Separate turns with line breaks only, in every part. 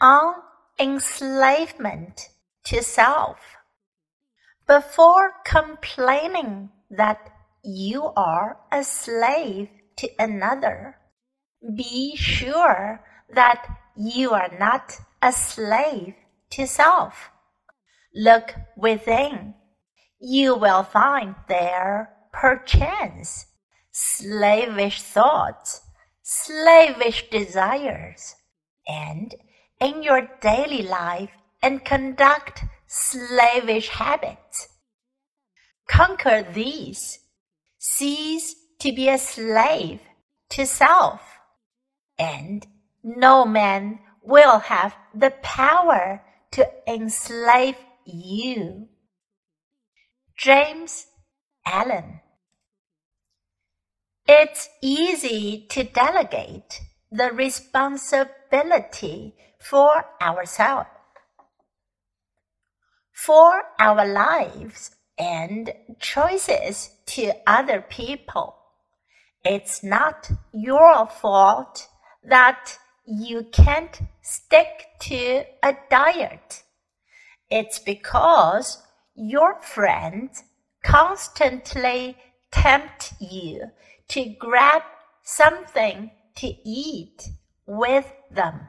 on enslavement to self. Before complaining that you are a slave to another, be sure that you are not a slave to self. Look within. You will find there, perchance, slavish thoughts, slavish desires, and in your daily life and conduct slavish habits. Conquer these. Cease to be a slave to self, and no man will have the power to enslave you. James Allen It's easy to delegate the responsibility for ourselves, for our lives and choices to other people. It's not your fault that you can't stick to a diet. It's because your friends constantly tempt you to grab something to eat with them.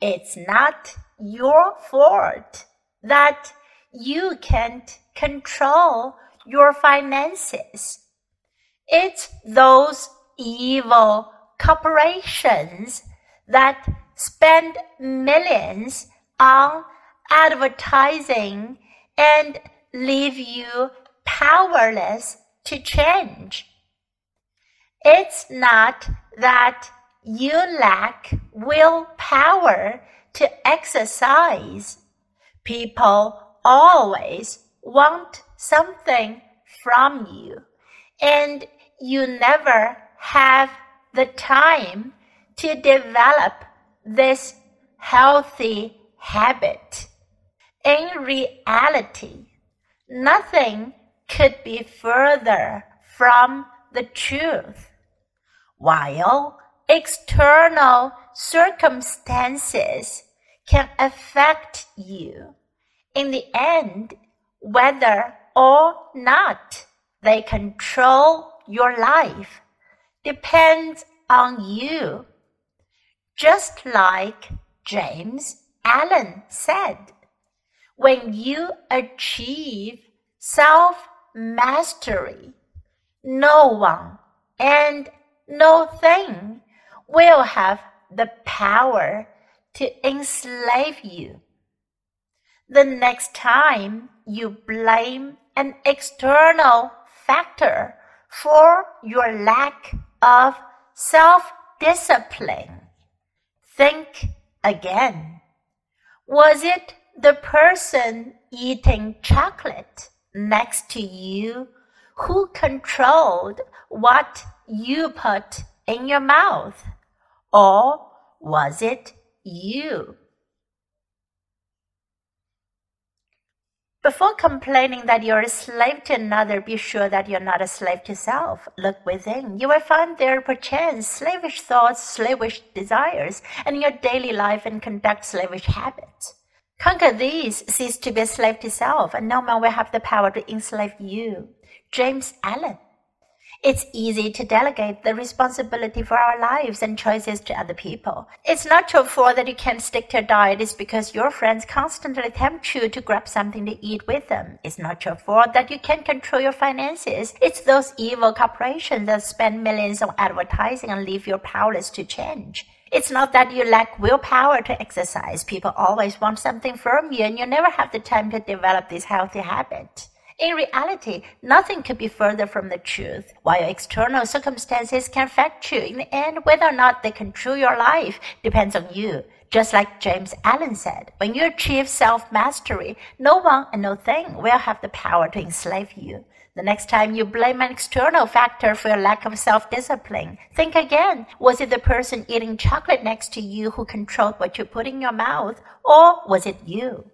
It's not your fault that you can't control your finances. It's those evil corporations that spend millions on advertising and leave you powerless to change. It's not that you lack willpower to exercise. People always want something from you, and you never have the time to develop this healthy habit. In reality, nothing could be further from the truth. While external circumstances can affect you, in the end, whether or not they control your life depends on you. Just like James Allen said, when you achieve self mastery, no one and no thing will have the power to enslave you. The next time you blame an external factor for your lack of self discipline, think again. Was it the person eating chocolate next to you who controlled what you put in your mouth? Or was it you? Before complaining that you're a slave to another, be sure that you're not a slave to self. Look within. You will find there perchance slavish thoughts, slavish desires, and in your daily life and conduct slavish habits. Conquer these, cease to be a slave to self, and no man will have the power to enslave you. James Allen. It's easy to delegate the responsibility for our lives and choices to other people. It's not your fault that you can't stick to a diet. It's because your friends constantly tempt you to grab something to eat with them. It's not your fault that you can't control your finances. It's those evil corporations that spend millions on advertising and leave you powerless to change. It's not that you lack willpower to exercise. People always want something from you and you never have the time to develop this healthy habit. In reality, nothing could be further from the truth. While external circumstances can affect you, in the end, whether or not they control your life depends on you. Just like James Allen said, when you achieve self mastery, no one and no thing will have the power to enslave you. The next time you blame an external factor for your lack of self discipline, think again. Was it the person eating chocolate next to you who controlled what you put in your mouth, or was it you?